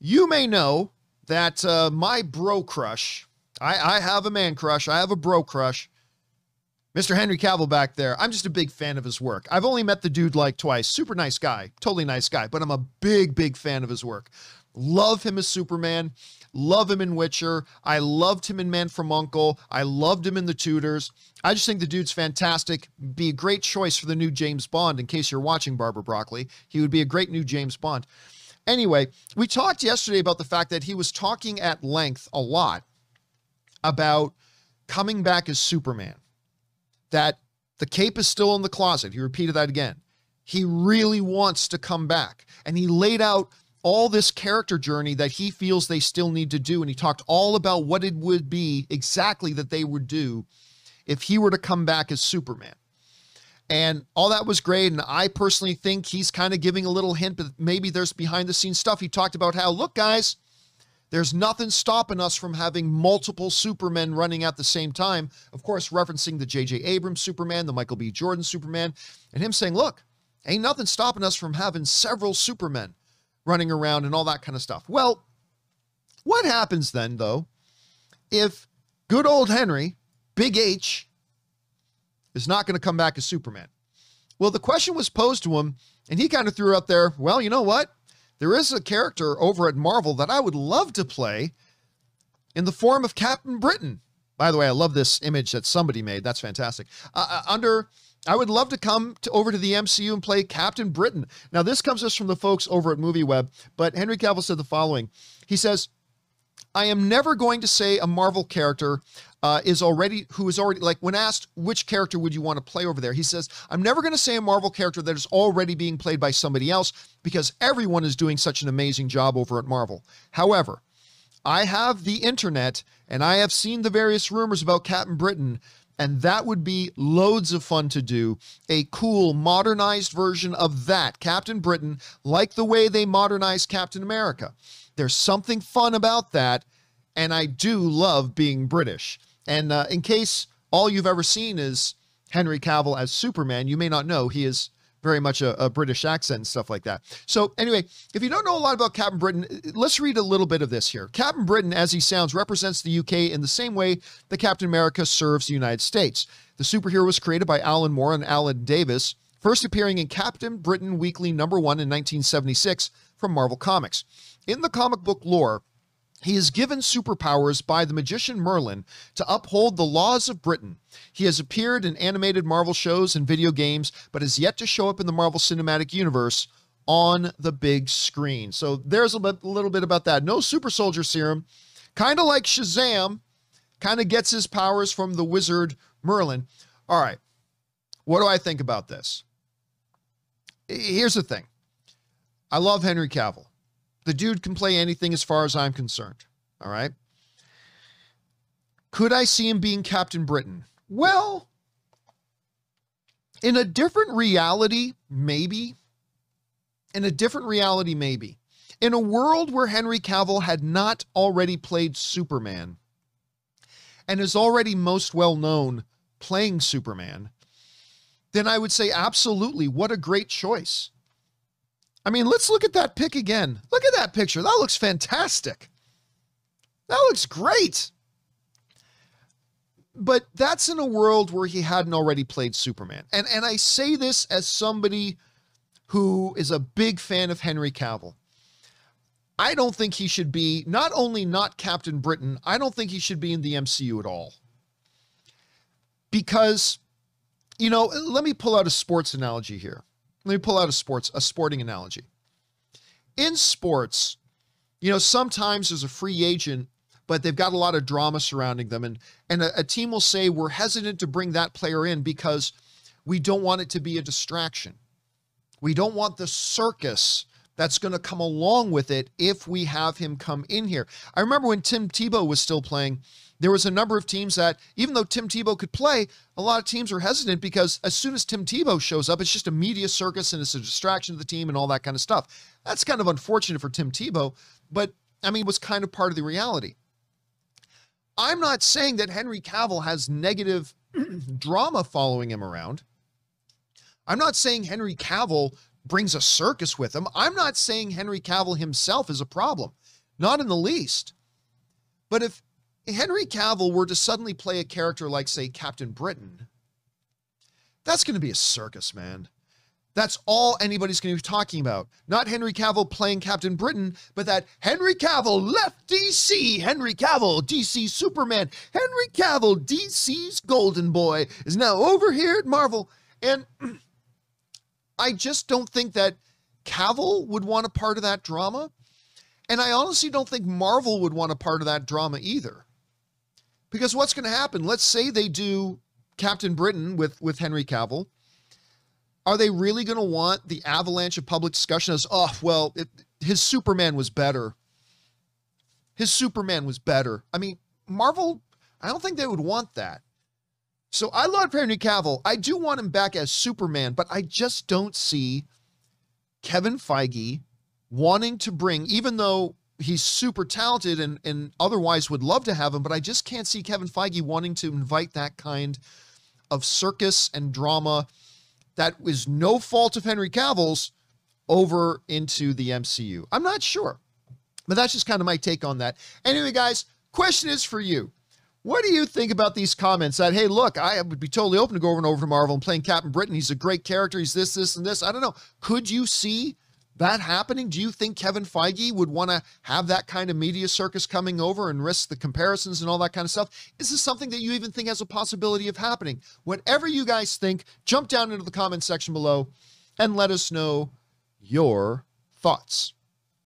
You may know that uh, my bro crush, I, I have a man crush, I have a bro crush. Mr. Henry Cavill back there, I'm just a big fan of his work. I've only met the dude like twice. Super nice guy, totally nice guy, but I'm a big, big fan of his work. Love him as Superman. Love him in Witcher. I loved him in Man from Uncle. I loved him in The Tudors. I just think the dude's fantastic. Be a great choice for the new James Bond. In case you're watching Barbara Broccoli, he would be a great new James Bond. Anyway, we talked yesterday about the fact that he was talking at length a lot about coming back as Superman. That the cape is still in the closet. He repeated that again. He really wants to come back. And he laid out all this character journey that he feels they still need to do. And he talked all about what it would be exactly that they would do if he were to come back as Superman. And all that was great. And I personally think he's kind of giving a little hint, but maybe there's behind the scenes stuff. He talked about how, look, guys, there's nothing stopping us from having multiple Supermen running at the same time. Of course, referencing the J.J. Abrams Superman, the Michael B. Jordan Superman, and him saying, look, ain't nothing stopping us from having several Supermen running around and all that kind of stuff. Well, what happens then, though, if good old Henry, Big H, is not going to come back as Superman? Well, the question was posed to him, and he kind of threw out there, well, you know what? There is a character over at Marvel that I would love to play in the form of Captain Britain. By the way, I love this image that somebody made. That's fantastic. Uh, uh under I would love to come to, over to the MCU and play Captain Britain. Now, this comes us from the folks over at MovieWeb, but Henry Cavill said the following. He says, I am never going to say a Marvel character uh, is already, who is already, like when asked which character would you want to play over there, he says, I'm never going to say a Marvel character that is already being played by somebody else because everyone is doing such an amazing job over at Marvel. However, I have the internet and I have seen the various rumors about Captain Britain and that would be loads of fun to do. A cool, modernized version of that, Captain Britain, like the way they modernized Captain America. There's something fun about that, and I do love being British. And uh, in case all you've ever seen is Henry Cavill as Superman, you may not know he is very much a, a, British accent and stuff like that. So, anyway, if you don't know a lot about Captain Britain, let's read a little bit of this here. Captain Britain, as he sounds, represents the UK in the same way that Captain America serves the United States. The superhero was created by Alan Moore and Alan Davis, first appearing in Captain Britain Weekly number one in 1976 from Marvel Comics. In the comic book lore, he is given superpowers by the magician Merlin to uphold the laws of Britain. He has appeared in animated Marvel shows and video games, but has yet to show up in the Marvel Cinematic Universe on the big screen. So there's a, bit, little bit about that. No super soldier serum, kind of like Shazam, kind of gets his powers from the wizard Merlin. All right, what do I think about this? Here's the thing I love Henry Cavill. The dude can play anything as far as I'm concerned. All right. Could I see him being Captain Britain? Well, in a different reality, maybe. In a different reality, maybe. In a world where Henry Cavill had not already played Superman and is already most well known playing Superman, then I would say absolutely, what a great choice. I mean, let's look at that pic again. Look at that picture. That looks fantastic. That looks great. But that's in a world where he hadn't already played Superman. And and I say this as somebody who is a big fan of Henry Cavill. I don't think he should be not only not Captain Britain, I don't think he should be in the MCU at all. Because you know, let me pull out a sports analogy here. Let me pull out a sports a sporting analogy. In sports, you know, sometimes there's a free agent, but they've got a lot of drama surrounding them, and and a, a team will say we're hesitant to bring that player in because we don't want it to be a distraction. We don't want the circus that's going to come along with it if we have him come in here. I remember when Tim Tebow was still playing, there was a number of teams that, even though Tim Tebow could play, a lot of teams were hesitant because as soon as Tim Tebow shows up, it's just a media circus and it's a distraction to the team and all that kind of stuff. That's kind of unfortunate for Tim Tebow, but I mean, it was kind of part of the reality. I'm not saying that Henry Cavill has negative drama following him around. I'm not saying Henry Cavill brings a circus with him. I'm not saying Henry Cavill himself is a problem, not in the least. But if Henry Cavill were to suddenly play a character like, say, Captain Britain, that's going to be a circus, man. That's all anybody's going to be talking about. Not Henry Cavill playing Captain Britain, but that Henry Cavill left DC. Henry Cavill, DC Superman. Henry Cavill, DC's Golden Boy, is now over here at Marvel. And I just don't think that Cavill would want a part of that drama. And I honestly don't think Marvel would want a part of that drama either. Because what's going to happen? Let's say they do Captain Britain with, with Henry Cavill are they really going to want the avalanche of public discussion as, oh, well, it, his Superman was better? His Superman was better. I mean, Marvel, I don't think they would want that. So I love Henry Cavill. I do want him back as Superman, but I just don't see Kevin Feige wanting to bring, even though he's super talented and, and otherwise would love to have him, but I just can't see Kevin Feige wanting to invite that kind of circus and drama that was no fault of Henry Cavill's over into the MCU. I'm not sure, but that's just kind of my take on that. Anyway, guys, question is for you. What do you think about these comments that, hey, look, I would be totally open to going over to Marvel and playing Captain Britain. He's a great character. He's this, this, and this. I don't know. Could you see that happening? Do you think Kevin Feige would want to have that kind of media circus coming over and risk the comparisons and all that kind of stuff? Is this something that you even think has a possibility of happening? Whatever you guys think, jump down into the comment section below and let us know your thoughts.